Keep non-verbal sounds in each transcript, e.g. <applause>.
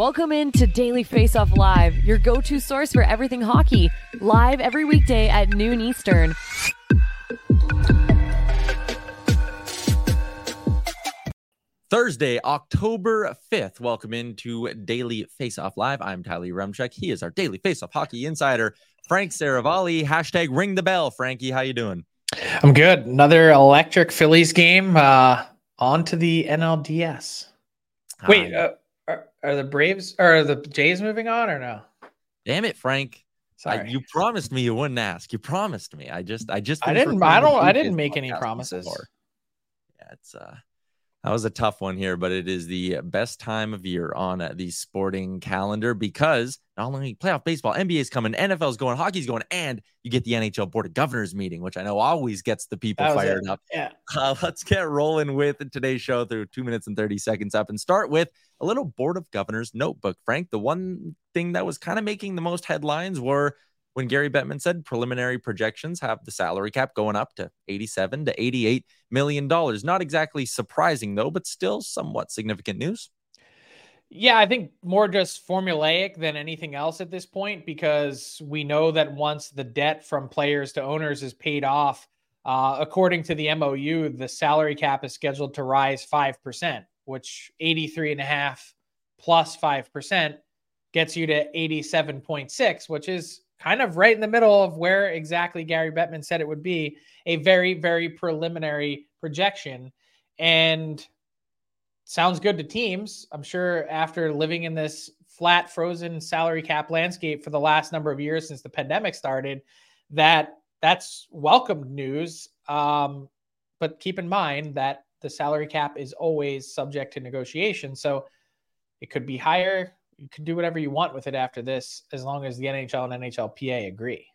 Welcome into Daily Face Off Live, your go to source for everything hockey. Live every weekday at noon Eastern. Thursday, October 5th. Welcome into Daily Face Off Live. I'm Tyler Yaremchuk. He is our Daily Face Off Hockey Insider, Frank Seravalli. Hashtag ring the bell. Frankie, how you doing? I'm good. Another electric Phillies game. Uh, on to the NLDS. Wait, uh, are, are the Braves or are the Jays moving on or no? damn it, Frank. I- Sorry, you promised me you wouldn't ask. You promised me. I just, I just. I didn't. I don't. I didn't make any promises. before. Yeah, it's uh, that was a tough one here, but it is the best time of year on uh, the sporting calendar because not only playoff baseball, NBA is coming, NFL's going, hockey's going, and you get the NHL Board of Governors meeting, which I know always gets the people fired it. up. Yeah. Uh, let's get rolling with today's show through two minutes and 30 seconds up and start with a little Board of Governors notebook. Frank, the one thing that was kind of making the most headlines were when Gary Bettman said preliminary projections have the salary cap going up to 87 to 88 million dollars. Not exactly surprising though, but still somewhat significant news. Yeah, I think more just formulaic than anything else at this point because we know that once the debt from players to owners is paid off, uh, according to the MOU, the salary cap is scheduled to rise 5%, which 83 and a half plus 5% gets you to 87.6, which is kind of right in the middle of where exactly Gary Bettman said it would be a very, very preliminary projection. And sounds good to teams. I'm sure after living in this flat, frozen salary cap landscape for the last number of years since the pandemic started, that that's welcome news. Um, but keep in mind that the salary cap is always subject to negotiation. So it could be higher. You can do whatever you want with it after this, as long as the NHL and NHLPA agree.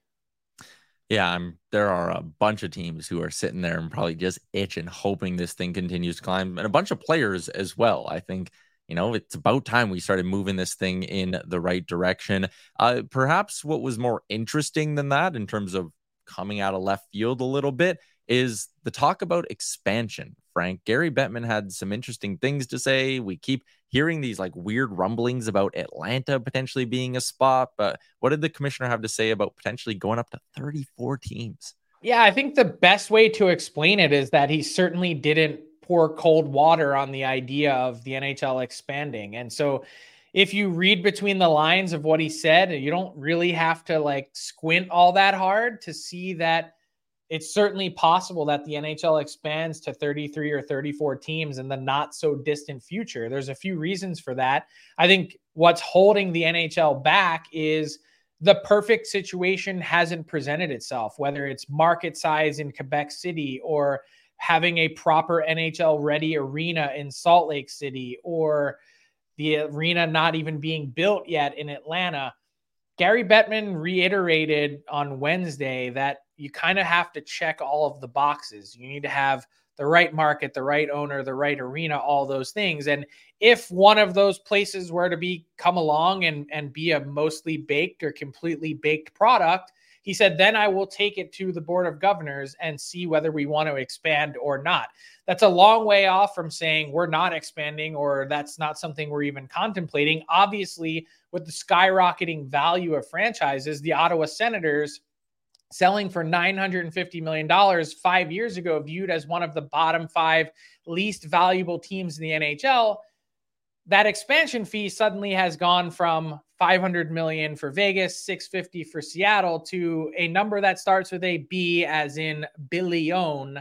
Yeah, I'm there are a bunch of teams who are sitting there and probably just itching, hoping this thing continues to climb, and a bunch of players as well. I think you know it's about time we started moving this thing in the right direction. Uh, perhaps what was more interesting than that, in terms of coming out of left field a little bit, is the talk about expansion. Frank Gary Bettman had some interesting things to say. We keep hearing these like weird rumblings about Atlanta potentially being a spot, but what did the commissioner have to say about potentially going up to 34 teams? Yeah, I think the best way to explain it is that he certainly didn't pour cold water on the idea of the NHL expanding. And so if you read between the lines of what he said, you don't really have to like squint all that hard to see that it's certainly possible that the NHL expands to 33 or 34 teams in the not so distant future. There's a few reasons for that. I think what's holding the NHL back is the perfect situation hasn't presented itself, whether it's market size in Quebec City or having a proper NHL ready arena in Salt Lake City or the arena not even being built yet in Atlanta. Gary Bettman reiterated on Wednesday that you kind of have to check all of the boxes. You need to have the right market, the right owner, the right arena, all those things. And if one of those places were to be come along and, and be a mostly baked or completely baked product, he said, then I will take it to the board of governors and see whether we want to expand or not. That's a long way off from saying we're not expanding or that's not something we're even contemplating. Obviously, with the skyrocketing value of franchises, the Ottawa Senators selling for $950 million five years ago, viewed as one of the bottom five least valuable teams in the NHL. That expansion fee suddenly has gone from 500 million for Vegas, 650 for Seattle to a number that starts with a B as in billion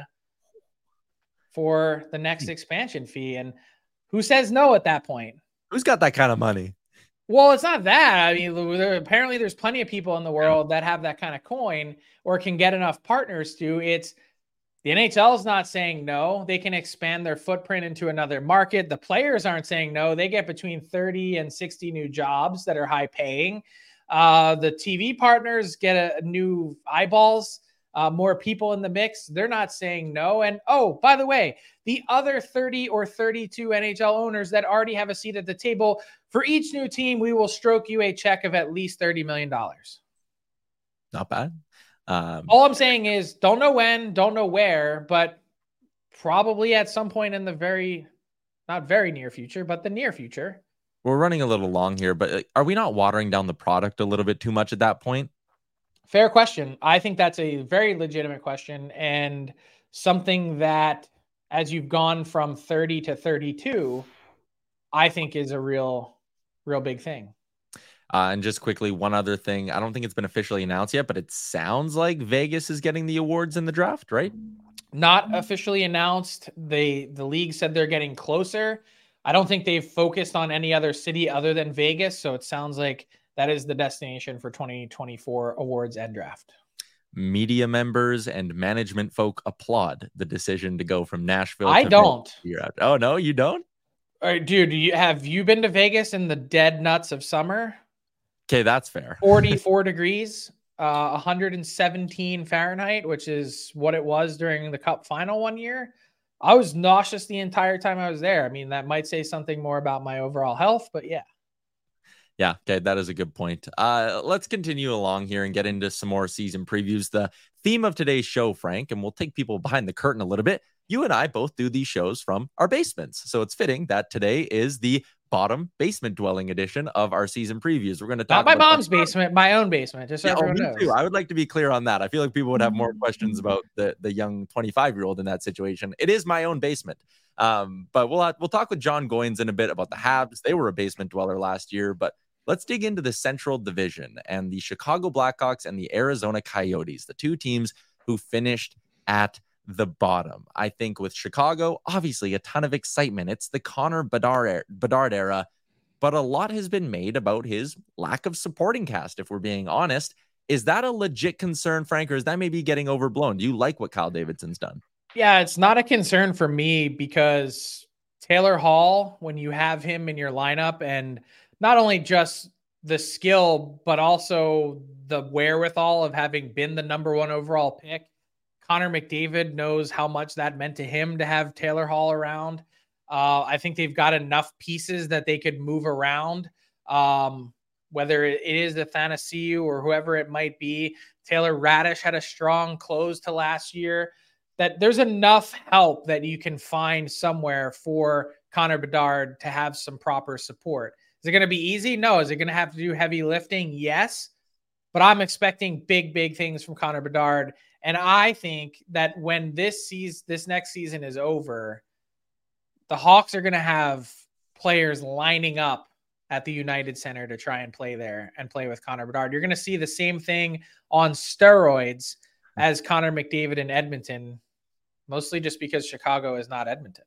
for the next hmm. expansion fee. And who says no at that point? Who's got that kind of money? Well, it's not that. I mean, there, apparently there's plenty of people in the world that have that kind of coin or can get enough partners to. It's the NHL is not saying no. They can expand their footprint into another market. The players aren't saying no. They get between 30 and 60 new jobs that are high paying. Uh, the TV partners get a, a new eyeballs uh, more people in the mix. They're not saying no. And oh, by the way, the other 30 or 32 NHL owners that already have a seat at the table, for each new team, we will stroke you a check of at least $30 million. Not bad. Um, All I'm saying is don't know when, don't know where, but probably at some point in the very, not very near future, but the near future. We're running a little long here, but uh, are we not watering down the product a little bit too much at that point? Fair question. I think that's a very legitimate question and something that, as you've gone from 30 to 32, I think is a real, real big thing. Uh, and just quickly, one other thing. I don't think it's been officially announced yet, but it sounds like Vegas is getting the awards in the draft, right? Not officially announced. They the league said they're getting closer. I don't think they've focused on any other city other than Vegas. So it sounds like that is the destination for 2024 awards and draft. Media members and management folk applaud the decision to go from Nashville. I don't. Oh no, you don't. All right, dude. You, have you been to Vegas in the dead nuts of summer? Okay, that's fair. <laughs> 44 degrees, uh, 117 Fahrenheit, which is what it was during the Cup final one year. I was nauseous the entire time I was there. I mean, that might say something more about my overall health, but yeah. Yeah, okay, that is a good point. Uh, let's continue along here and get into some more season previews. The theme of today's show, Frank, and we'll take people behind the curtain a little bit. You and I both do these shows from our basements, so it's fitting that today is the bottom basement dwelling edition of our season previews. We're going to talk not my mom's basement, my own basement. Just so yeah, oh, me knows. too. I would like to be clear on that. I feel like people would have more <laughs> questions about the the young 25 year old in that situation. It is my own basement. Um, but we'll we'll talk with Jon Goyens in a bit about the Habs. They were a basement dweller last year, but Let's dig into the Central Division and the Chicago Blackhawks and the Arizona Coyotes, the two teams who finished at the bottom. I think with Chicago, obviously a ton of excitement. It's the Connor Bedard, Bedard era, but a lot has been made about his lack of supporting cast, if we're being honest. Is that a legit concern, Frank, or is that maybe getting overblown? Do you like what Kyle Davidson's done? Yeah, it's not a concern for me because Taylor Hall, when you have him in your lineup and not only just the skill, but also the wherewithal of having been the number one overall pick. Connor McDavid knows how much that meant to him to have Taylor Hall around. Uh, I think they've got enough pieces that they could move around. Um, whether it is the Athanasiu or whoever it might be. Taylor Raddysh had a strong close to last year. That there's enough help that you can find somewhere for Connor Bedard to have some proper support. Is it going to be easy? No. Is it going to have to do heavy lifting? Yes. But I'm expecting big, big things from Connor Bedard. And I think that when this season, this next season is over, the Hawks are going to have players lining up at the United Center to try and play there and play with Connor Bedard. You're going to see the same thing on steroids as Connor McDavid in Edmonton, mostly just because Chicago is not Edmonton.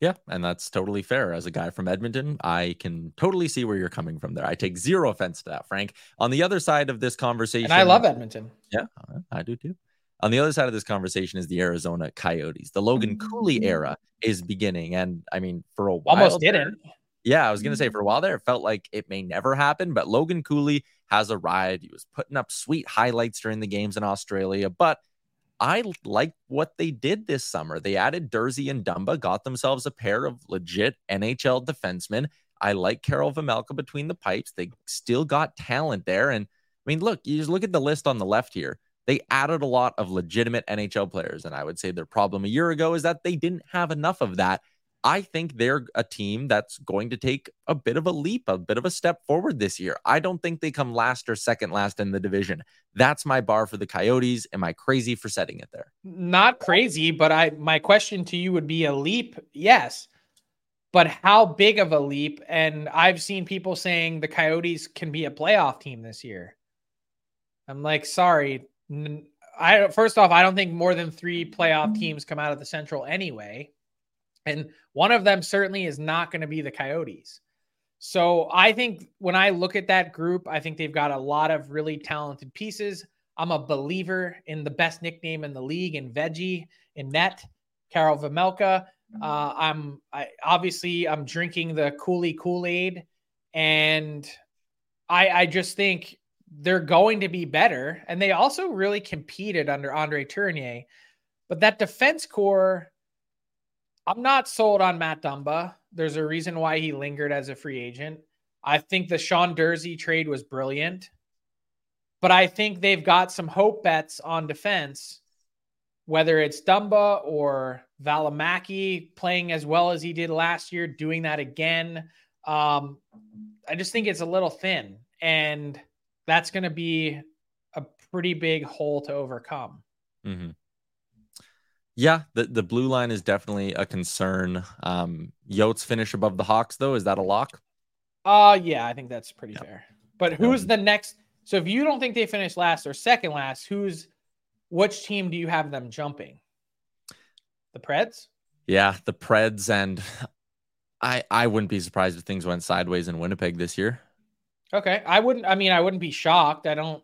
Yeah, and that's totally fair. As a guy from Edmonton, I can totally see where you're coming from there. I take zero offense to that, Frank. On the other side of this conversation, and I love Edmonton. Yeah, I do too. On the other side of this conversation is the Arizona Coyotes. The Logan Cooley mm. era is beginning, and I mean, for a while, almost didn't. Yeah, I was gonna say for a while there, it felt like it may never happen, but Logan Cooley has arrived. He was putting up sweet highlights during the games in Australia, but I like what they did this summer. They added Durzi and Dumba, got themselves a pair of legit NHL defensemen. I like Karel Vejmelka between the pipes. They still got talent there. And I mean, look, you just look at the list on the left here. They added a lot of legitimate NHL players. And I would say their problem a year ago is that they didn't have enough of that. I think they're a team that's going to take a bit of a leap, a bit of a step forward this year. I don't think they come last or second last in the division. That's my bar for the Coyotes. Am I crazy for setting it there? Not crazy, but I my question to you would be a leap. Yes. But how big of a leap? And I've seen people saying the Coyotes can be a playoff team this year. I'm like, sorry. I first off, I don't think more than 3 playoff teams come out of the Central anyway. And one of them certainly is not going to be the Coyotes. So I think when I look at that group, I think they've got a lot of really talented pieces. I'm a believer in the best nickname in the league in Veggie in net, Karel Vejmelka. Uh, I'm I, obviously I'm drinking the Cooley Kool Aid, and I I just think they're going to be better. And they also really competed under Andre Tourigny, but that defense core I'm not sold on Matt Dumba. There's a reason why he lingered as a free agent. I think the Sean Durzi trade was brilliant, but I think they've got some hope bets on defense, whether it's Dumba or Valimaki playing as well as he did last year, doing that again. Um, I just think it's a little thin, and that's going to be a pretty big hole to overcome. Mm-hmm. Yeah, the, the blue line is definitely a concern. Um, Yotes finish above the Hawks, though. Is that a lock? Uh yeah, I think that's pretty yeah. fair. But who's um, the next? So if you don't think they finish last or second last, who's which team do you have them jumping? The Preds? Yeah, the Preds, and I I wouldn't be surprised if things went sideways in Winnipeg this year. Okay, I wouldn't. I mean, I wouldn't be shocked. I don't.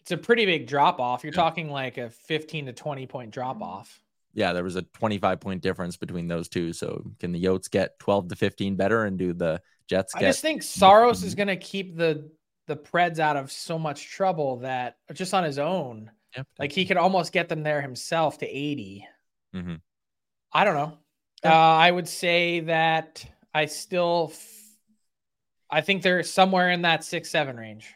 It's a pretty big drop off. You're yeah. talking like a 15 to 20 point drop off yeah, there was a 25 point difference between those two. So can the Yotes get 12 to 15 better and do the Jets? I just think Saros is going to keep the the Preds out of so much trouble that just on his own, yep. like he could almost get them there himself to 80. Mm-hmm. I don't know. Yeah. Uh, I would say that I still, f- I think they're somewhere in that six seven range.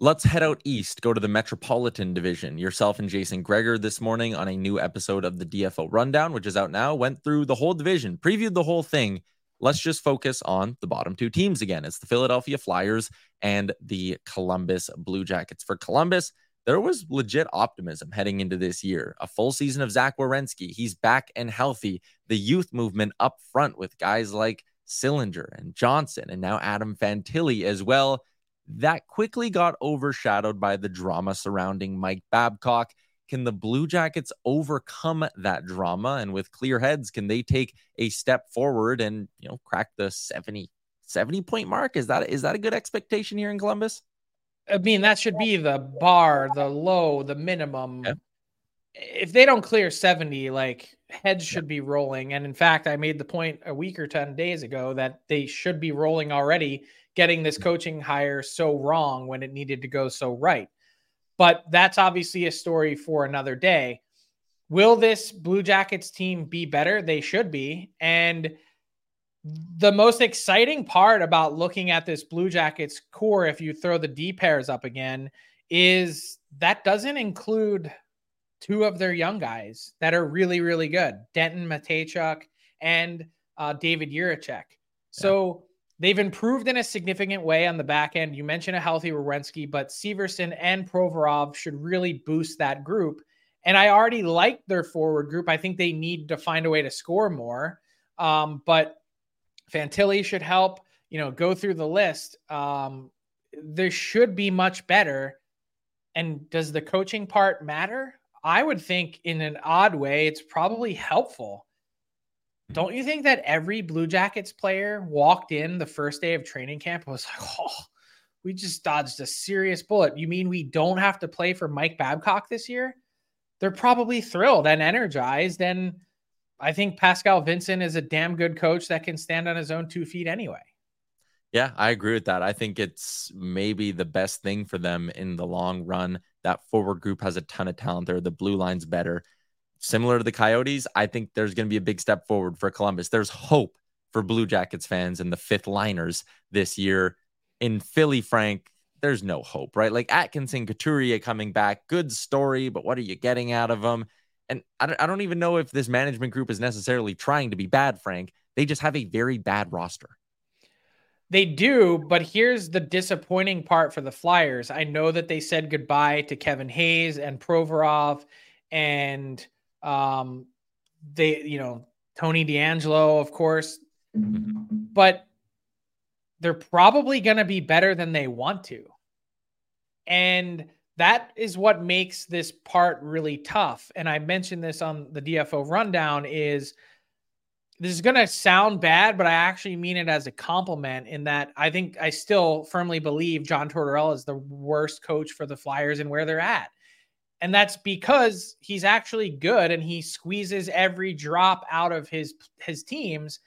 Let's head out east, go to the Metropolitan Division. Yourself and Jason Gregor this morning on a new episode of the DFO Rundown, which is out now, went through the whole division, previewed the whole thing. Let's just focus on the bottom two teams again. It's the Philadelphia Flyers and the Columbus Blue Jackets. For Columbus, there was legit optimism heading into this year. A full season of Zach Werenski. He's back and healthy. The youth movement up front with guys like Sillinger and Johnson, and now Adam Fantilli as well that quickly got overshadowed by the drama surrounding Mike Babcock. Can the Blue Jackets overcome that drama? And with clear heads, can they take a step forward and, you know, crack the 70, 70 point mark? Is that is that a good expectation here in Columbus? I mean, that should be the bar, the low, the minimum. Yeah. If they don't clear 70, like heads should yeah. be rolling. And in fact, I made the point a week or 10 days ago that they should be rolling already getting this coaching hire so wrong when it needed to go so right. But that's obviously a story for another day. Will this Blue Jackets team be better? They should be. And the most exciting part about looking at this Blue Jackets core, if you throw the D pairs up again, is that doesn't include two of their young guys that are really, really good Denton Mateychuk and uh, David Jiricek. So They've improved in a significant way on the back end. You mentioned a healthy Werenski, but Severson and Provorov should really boost that group. And I already like their forward group. I think they need to find a way to score more. Um, but Fantilli should help, you know, go through the list. Um, there should be much better. And does the coaching part matter? I would think in an odd way, it's probably helpful. Don't you think that every Blue Jackets player walked in the first day of training camp was like, <laughs> oh, we just dodged a serious bullet. You mean we don't have to play for Mike Babcock this year? They're probably thrilled and energized. And I think Pascal Vincent is a damn good coach that can stand on his own two feet anyway. Yeah, I agree with that. I think it's maybe the best thing for them in the long run. That forward group has a ton of talent there. The blue line's better. Similar to the Coyotes, I think there's going to be a big step forward for Columbus. There's hope for Blue Jackets fans and the fifth liners this year. In Philly, Frank, there's no hope, right? Like Atkinson, Couturier coming back, good story, but what are you getting out of them? And I don't even know if this management group is necessarily trying to be bad, Frank. They just have a very bad roster. They do, but here's the disappointing part for the Flyers. I know that they said goodbye to Kevin Hayes and Provorov and um they, you know, Tony DeAngelo, of course. But they're probably going to be better than they want to. And that is what makes this part really tough. And I mentioned this on the DFO rundown is this is going to sound bad, but I actually mean it as a compliment in that I think I still firmly believe John Tortorella is the worst coach for the Flyers and where they're at. And that's because he's actually good and he squeezes every drop out of his his teams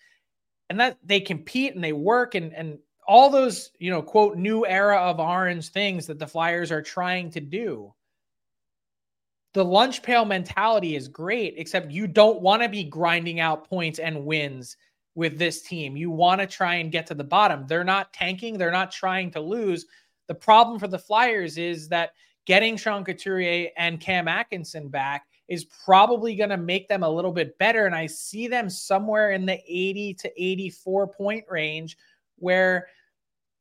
and that they compete and they work and and all those, you know, quote new era of orange things that the Flyers are trying to do the lunch pail mentality is great, except you don't want to be grinding out points and wins with this team. You want to try and get to the bottom. They're not tanking, they're not trying to lose. The problem for the Flyers is that getting Sean Couturier and Cam Atkinson back is probably going to make them a little bit better. And I see them somewhere in the 80 to 84 point range where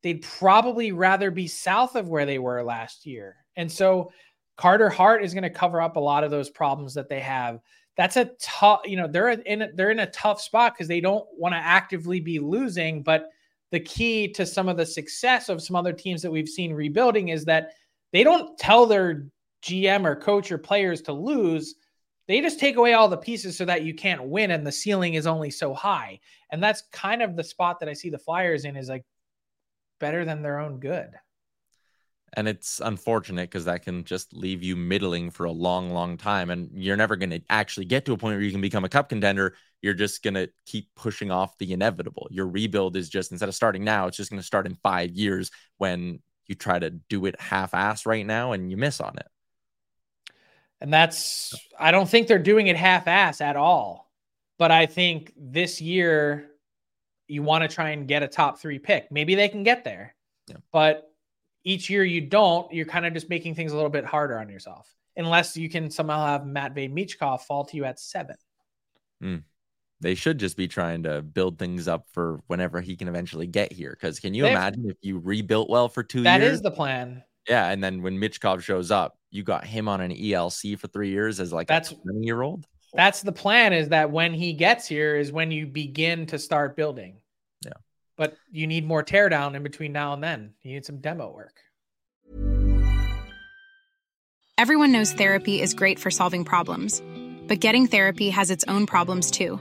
they'd probably rather be south of where they were last year. And so Carter Hart is going to cover up a lot of those problems that they have. That's a tough, you know, they're in a, they're in a tough spot because they don't want to actively be losing. But the key to some of the success of some other teams that we've seen rebuilding is that they don't tell their GM or coach or players to lose. They just take away all the pieces so that you can't win, and the ceiling is only so high. And that's kind of the spot that I see the Flyers in is like better than their own good. And it's unfortunate because that can just leave you middling for a long, long time. And you're never going to actually get to a point where you can become a cup contender. You're just going to keep pushing off the inevitable. Your rebuild is just, instead of starting now, it's just going to start in five years when you try to do it half ass right now and you miss on it. And that's, I don't think they're doing it half ass at all. But I think this year, you want to try and get a top three pick. Maybe they can get there. Yeah. But each year you don't, you're kind of just making things a little bit harder on yourself, unless you can somehow have Matt Matvey Michkov fall to you at seven. Mm. They should just be trying to build things up for whenever he can eventually get here. Because can you they imagine if you rebuilt well for two that years? That is the plan. Yeah, and then when Michkov shows up, you got him on an ELC for three years as like that's, a 20 year old. That's the plan. Is that when he gets here is when you begin to start building Yeah, but you need more teardown in between now and then. You need some demo work. Everyone knows therapy is great for solving problems, but getting therapy has its own problems too,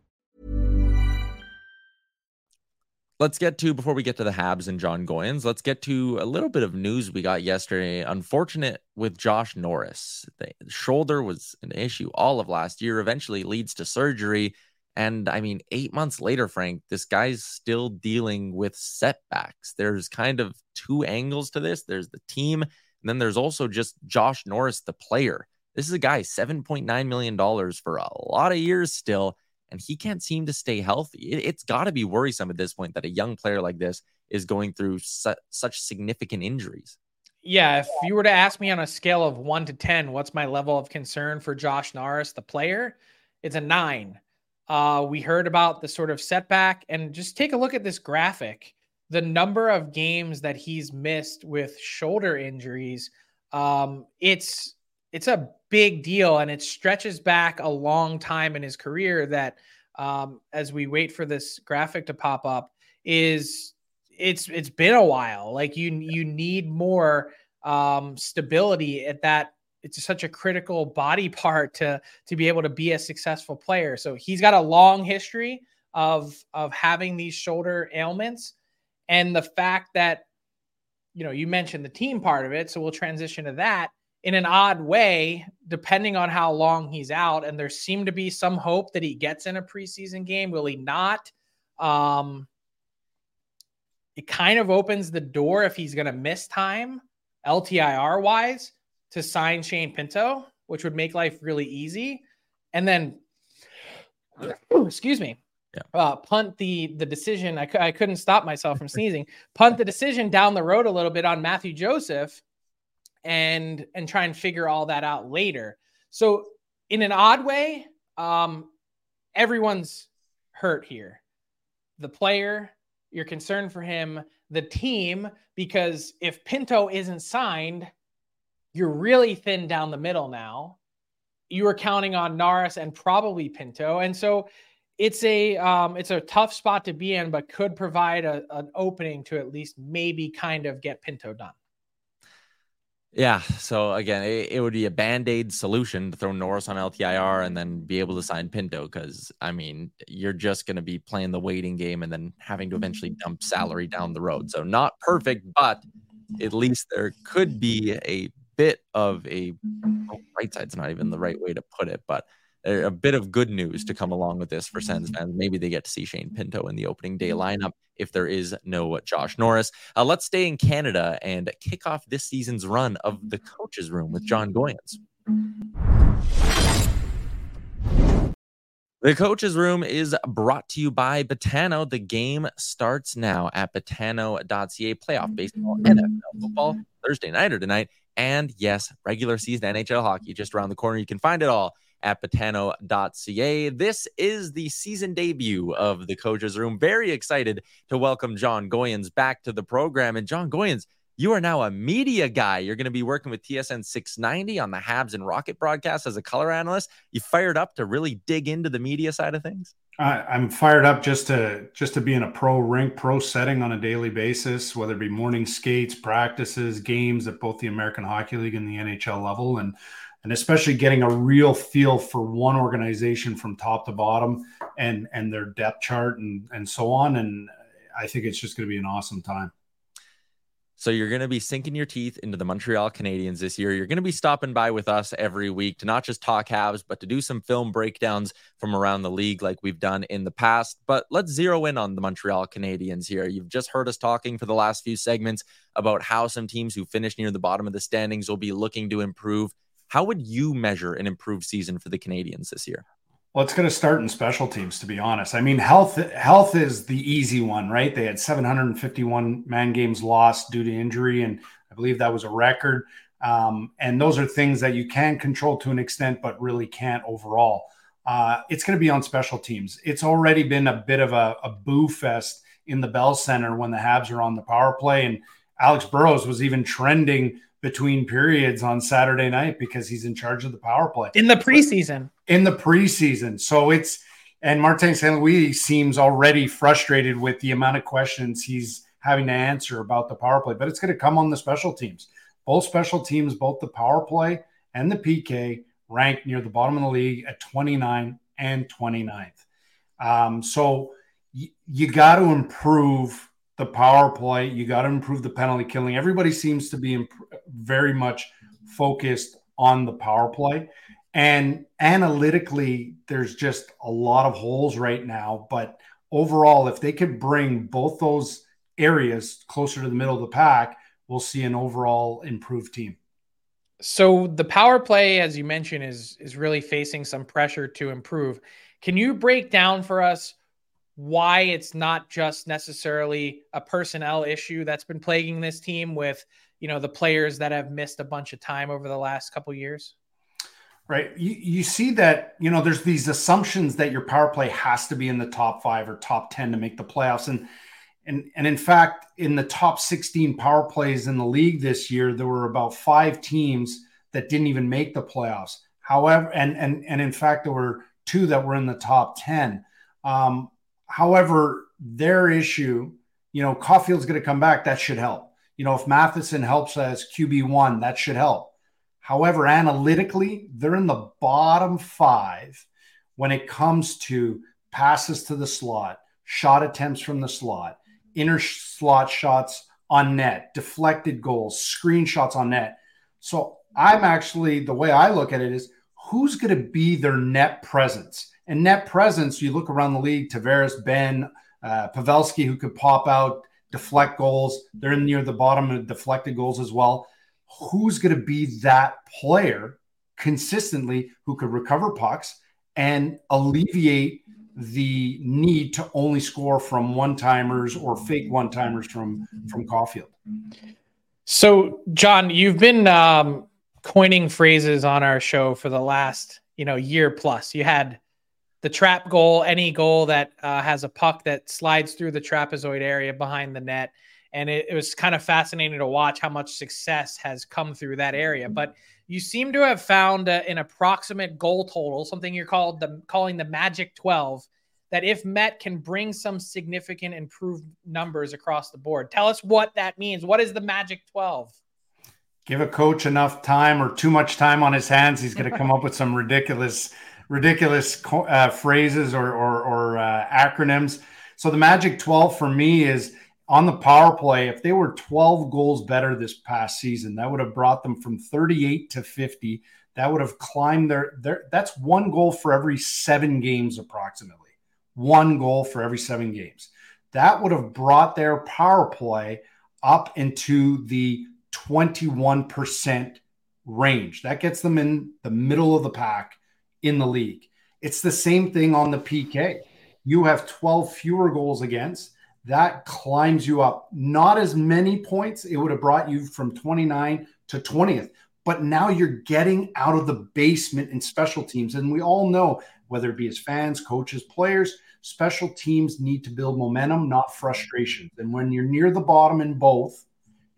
Let's get to, before we get to the Habs and Jon Goyens, let's get to a little bit of news we got yesterday. Unfortunate with Josh Norris. The shoulder was an issue all of last year, eventually leads to surgery. And I mean, eight months later, Frank, this guy's still dealing with setbacks. There's kind of two angles to this there's the team, and then there's also just Josh Norris, the player. This is a guy, $7.9 million for a lot of years still, and he can't seem to stay healthy. It, has got to be worrisome at this point that a young player like this is going through su- such significant injuries. Yeah, if you were to ask me on a scale of one to 10, what's my level of concern for Josh Norris, the player? It's a nine. Uh, we heard about the sort of setback, and just take a look at this graphic. The number of games that he's missed with shoulder injuries, um, it's it's a big deal, and it stretches back a long time in his career. That um, as we wait for this graphic to pop up, is it's it's been a while. Like you you need more um, stability at that it's such a critical body <laughs> part to to be able to be a successful player. So he's got a long history of of having these shoulder ailments and the fact that you know, you mentioned the team part of it, so we'll transition to that in an odd way depending on how long he's out and there seemed to be some hope that he gets in a preseason game, will he not? Um it kind of opens the door if he's going to miss time LTIR wise to sign Shane Pinto, which would make life really easy, and then, <clears throat> excuse me, yeah. uh, punt the the decision. I, I couldn't stop myself from sneezing. Punt the decision down the road a little bit on Matthew Joseph, and and try and figure all that out later. So in an odd way, um, everyone's hurt here. The player, you're concerned for him. The team, because if Pinto isn't signed, you're really thin down the middle now. You are counting on Norris and probably Pinto, and so it's a um, it's a tough spot to be in, but could provide a, an opening to at least maybe kind of get Pinto done. Yeah. So again, it, it, would be a band aid solution to throw Norris on LTIR and then be able to sign Pinto. Cause I mean, you're just going to be playing the waiting game and then having to eventually mm-hmm. dump salary down the road. So not perfect, but at least there could be a bit of a oh, right side's not even the right way to put it, but a bit of good news to come mm-hmm. along with this for Sens mm-hmm. fans. Maybe they get to see Shane Pinto in the opening day mm-hmm. lineup if there is no Josh Norris. Uh, let's stay in Canada and kick off this season's run of the coaches room with Jon Goyens. The coaches room is brought to you by Betano. The game starts now at betano.ca. Playoff baseball, NFL football, Thursday night or tonight. And yes, regular season NHL hockey just around the corner. You can find it all at betano.ca. This is the season debut of the Coaches Room. Very excited to welcome Jon Goyens back to the program. And Jon Goyens, you are now a media guy. You're going to be working with TSN 690 on the Habs and Rocket broadcast as a color analyst. You fired up to really dig into the media side of things? I'm fired up just to just to be in a pro rink, pro setting on a daily basis, whether it be morning skates, practices, games at both the American Hockey League and the NHL level, and and especially getting a real feel for one organization from top to bottom and and their depth chart and and so on. And I think it's just going to be an awesome time. So you're going to be sinking your teeth into the Montreal Canadiens this year. You're going to be stopping by with us every week to not just talk Habs, but to do some film breakdowns from around the league like we've done in the past. But let's zero in on the Montreal Canadiens here. You've just heard us talking for the last few segments about how some teams who finish near the bottom of the standings will be looking to improve. How would you measure an improved season for the Canadiens this year? Well, it's going to start in special teams, to be honest. I mean, health health is the easy one, right? They had 751 man games lost due to injury, and I believe that was a record. Um, and those are things that you can control to an extent, but really can't overall. Uh, it's going to be on special teams. It's already been a bit of a, a boo fest in the Bell Center when the Habs are on the power play, and Alex Burrows was even trending between periods on Saturday night because he's in charge of the power play in the preseason. In the preseason, so it's and Martin St. Louis seems already frustrated with the amount of questions he's having to answer about the power play, but it's going to come on the special teams. Both special teams, both the power play and the PK, ranked near the bottom of the league at 29 and 29th. Um, so y- you got to improve the power play. You got to improve the penalty killing. Everybody seems to be imp- very much focused on the power play. And analytically, there's just a lot of holes right now. But overall, if they could bring both those areas closer to the middle of the pack, we'll see an overall improved team. So the power play, as you mentioned, is is really facing some pressure to improve. Can you break down for us why it's not just necessarily a personnel issue that's been plaguing this team with you know the players that have missed a bunch of time over the last couple years? Right. You, you see that, you know, there's these assumptions that your power play has to be in the top five or top 10 to make the playoffs. And and and in fact, in the top 16 power plays in the league this year, there were about five teams that didn't even make the playoffs. However, and and and in fact, there were two that were in the top 10. Um, however, their issue, you know, Caufield's going to come back. That should help. You know, if Matheson helps as QB one, that should help. However, analytically, they're in the bottom five when it comes to passes to the slot, shot attempts from the slot, inner slot shots on net, deflected goals, screenshots on net. So I'm actually the way I look at it is who's going to be their net presence? And net presence, you look around the league, Tavares, Benn, uh, Pavelski, who could pop out, deflect goals. They're near the bottom of deflected goals as well. Who's going to be that player consistently who could recover pucks and alleviate the need to only score from one timers or fake one timers from from Caufield? So, John, you've been um, coining phrases on our show for the last you know year plus. You had the trap goal, any goal that uh, has a puck that slides through the trapezoid area behind the net, and it, it was kind of fascinating to watch how much success has come through that area. But you seem to have found uh, an approximate goal total, something you're called the calling the magic 12, that if Met can bring some significant improved numbers across the board. Tell us what that means. What is the magic 12? Give a coach enough time or too much time on his hands, he's going to come up with some ridiculous, ridiculous uh, phrases or, or, or uh, acronyms. So the magic 12 for me is on the power play, if they were 12 goals better this past season, that would have brought them from 38 to 50. That would have climbed their, their that's one goal for every seven games, approximately. One goal for every seven games. That would have brought their power play up into the 21% range. That gets them in the middle of the pack in the league. It's the same thing on the PK. You have 12 fewer goals against that climbs you up. Not as many points. It would have brought you from 29 to 20th. But now you're getting out of the basement in special teams. And we all know, whether it be as fans, coaches, players, special teams need to build momentum, not frustration. And when you're near the bottom in both,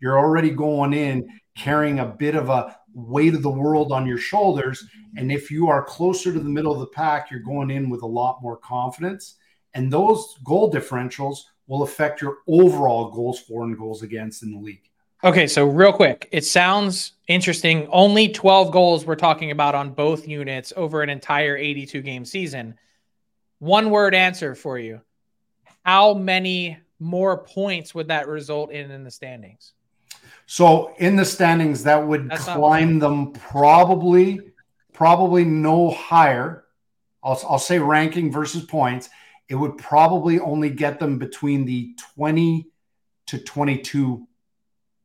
you're already going in carrying a bit of a weight of the world on your shoulders. Mm-hmm. And if you are closer to the middle of the pack, you're going in with a lot more confidence. And those goal differentials will affect your overall goals for and goals against in the league. Okay, so real quick, it sounds interesting. Only 12 goals we're talking about on both units over an entire 82 game season. One word answer for you. How many more points would that result in in the standings? So in the standings, that would That's climb them probably, probably no higher. I'll, I'll say ranking versus points it would probably only get them between the 20 to 22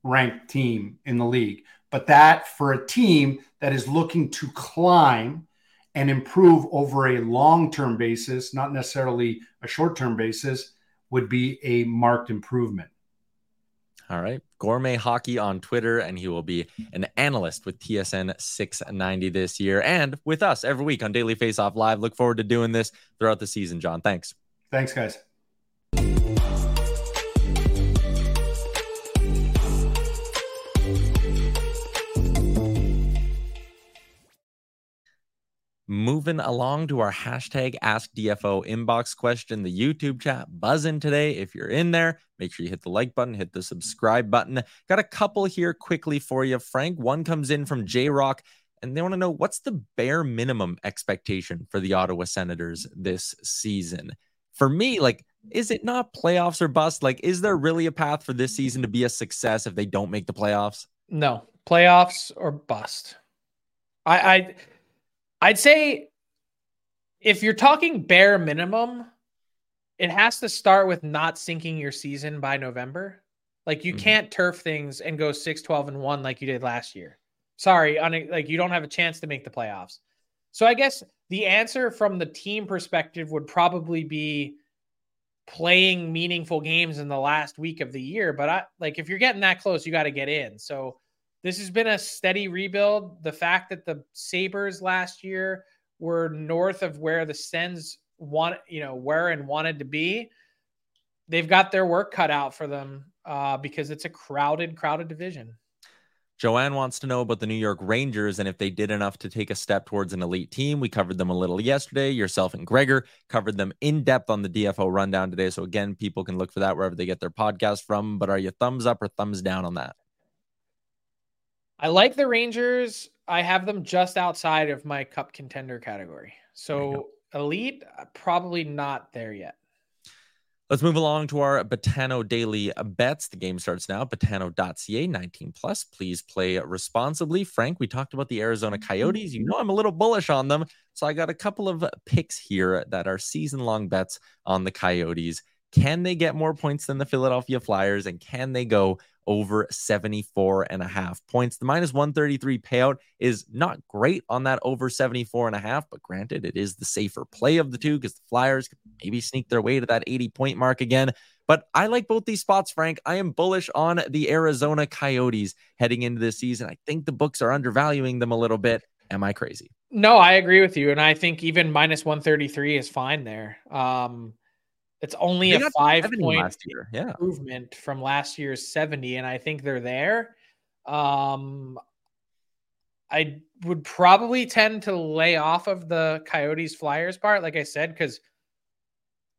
ranked team in the league. But that for a team that is looking to climb and improve over a long term basis, not necessarily a short term basis, would be a marked improvement. All right. Gourmet Hockey on Twitter, and he will be an analyst with TSN 690 this year and with us every week on Daily Faceoff Live. Look forward to doing this throughout the season, John. Thanks. Thanks, guys. Moving along to our hashtag Ask DFO inbox question, the YouTube chat buzzing today. If you're in there, make sure you hit the like button, hit the subscribe button. Got a couple here quickly for you, Frank. One comes in from J Rock, and they want to know what's the bare minimum expectation for the Ottawa Senators this season. For me, like, is it not playoffs or bust? Like, is there really a path for this season to be a success if they don't make the playoffs? No, playoffs or bust. I, I I'd say if you're talking bare minimum, it has to start with not sinking your season by November. Like you mm-hmm. can't turf things and go 6 12 and 1 like you did last year. Sorry, on a, like you don't have a chance to make the playoffs. So I guess the answer from the team perspective would probably be playing meaningful games in the last week of the year, but I like if you're getting that close, you got to get in. So this has been a steady rebuild. The fact that the Sabres last year were north of where the Sens want, you know, were and wanted to be, they've got their work cut out for them uh, because it's a crowded, crowded division. Joanne wants to know about the New York Rangers and if they did enough to take a step towards an elite team. We covered them a little yesterday. Yourself and Gregor covered them in depth on the DFO rundown today. So, again, people can look for that wherever they get their podcast from. But are you thumbs up or thumbs down on that? I like the Rangers. I have them just outside of my cup contender category. So elite, uh, probably not there yet. Let's move along to our Betano daily bets. The game starts now. Betano.ca 19 plus. Please play responsibly. Frank, we talked about the Arizona Coyotes. You know, I'm a little bullish on them. So I got a couple of picks here that are season long bets on the Coyotes. Can they get more points than the Philadelphia Flyers? And can they go over 74 and a half points. The minus 133 payout is not great on that over 74 and a half, but granted, it is the safer play of the two because the Flyers could maybe sneak their way to that 80 point mark again. But I like both these spots, Frank. I am bullish on the Arizona Coyotes heading into this season. I think the books are undervaluing them a little bit. Am I crazy? No, I agree with you. And I think even minus 133 is fine there. Um, it's only they a five point yeah. improvement from last year's 70, and I think they're there. Um, I would probably tend to lay off of the Coyotes Flyers part, like I said, because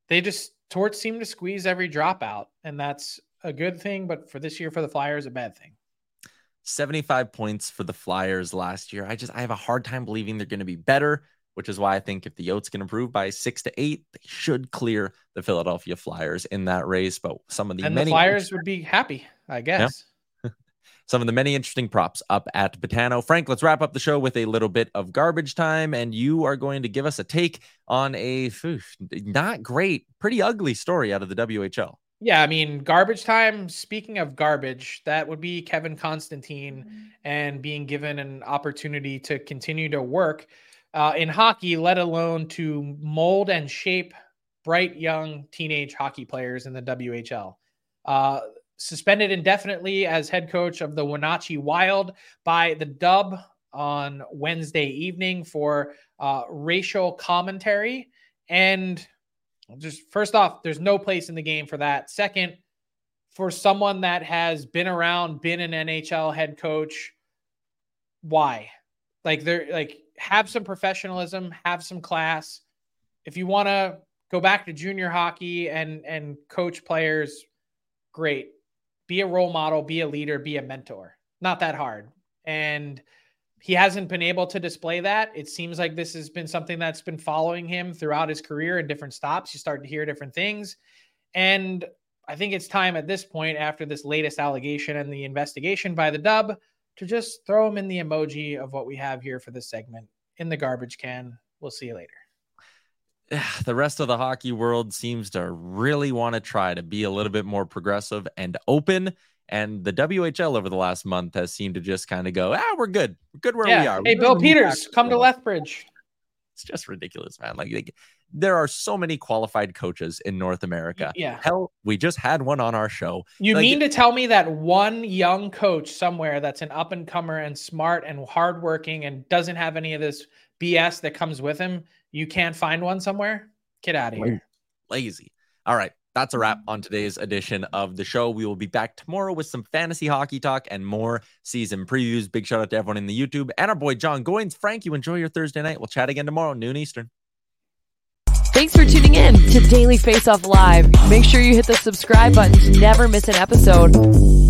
they just torts seem to squeeze every dropout, and that's a good thing. But for this year, for the Flyers, a bad thing. 75 points for the Flyers last year. I just I have a hard time believing they're going to be better which is why I think if the Yotes can improve by six to eight, they should clear the Philadelphia Flyers in that race. But some of the and many the Flyers would be happy, I guess. Yeah. <laughs> some of the many interesting props up at Betano. Frank, let's wrap up the show with a little bit of garbage time, and you are going to give us a take on a not great, pretty ugly story out of the WHL. Yeah, I mean, garbage time. Speaking of garbage, that would be Kevin Constantine mm-hmm. and being given an opportunity to continue to work uh, in hockey, let alone to mold and shape bright young teenage hockey players in the WHL. Uh, suspended indefinitely as head coach of the Wenatchee Wild by the Dub on Wednesday evening for uh, racial commentary. And just first off, there's no place in the game for that. Second, for someone that has been around, been an NHL head coach, why? Like they're like have some professionalism, have some class. If you want to go back to junior hockey and and coach players, great. Be a role model, be a leader, be a mentor. Not that hard. And he hasn't been able to display that. It seems like this has been something that's been following him throughout his career in different stops. You start to hear different things. And I think it's time at this point, after this latest allegation and the investigation by the dub, to just throw them in the emoji of what we have here for this segment in the garbage can. We'll see you later. <sighs> The rest of the hockey world seems to really want to try to be a little bit more progressive and open. And the WHL over the last month has seemed to just kind of go, ah, we're good. We're good where yeah. we are. Hey, Bill Peters, come to Lethbridge. It's just ridiculous, man. Like, like there are so many qualified coaches in North America. Yeah. Hell, we just had one on our show. You like, mean to tell me that one young coach somewhere that's an up and comer and smart and hardworking and doesn't have any of this BS that comes with him, you can't find one somewhere? Get out of here. Lazy. All right. That's a wrap on today's edition of the show. We will be back tomorrow with some fantasy hockey talk and more season previews. Big shout out to everyone in the YouTube and our boy Jon Goyens. Frank, you enjoy your Thursday night. We'll chat again tomorrow, noon Eastern. Thanks for tuning in to Daily Face Off Live. Make sure you hit the subscribe button to never miss an episode.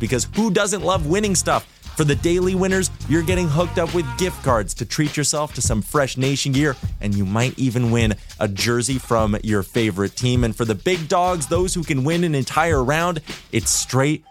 because who doesn't love winning stuff? For the daily winners, you're getting hooked up with gift cards to treat yourself to some fresh nation gear, and you might even win a jersey from your favorite team. And for the big dogs, those who can win an entire round, it's straight,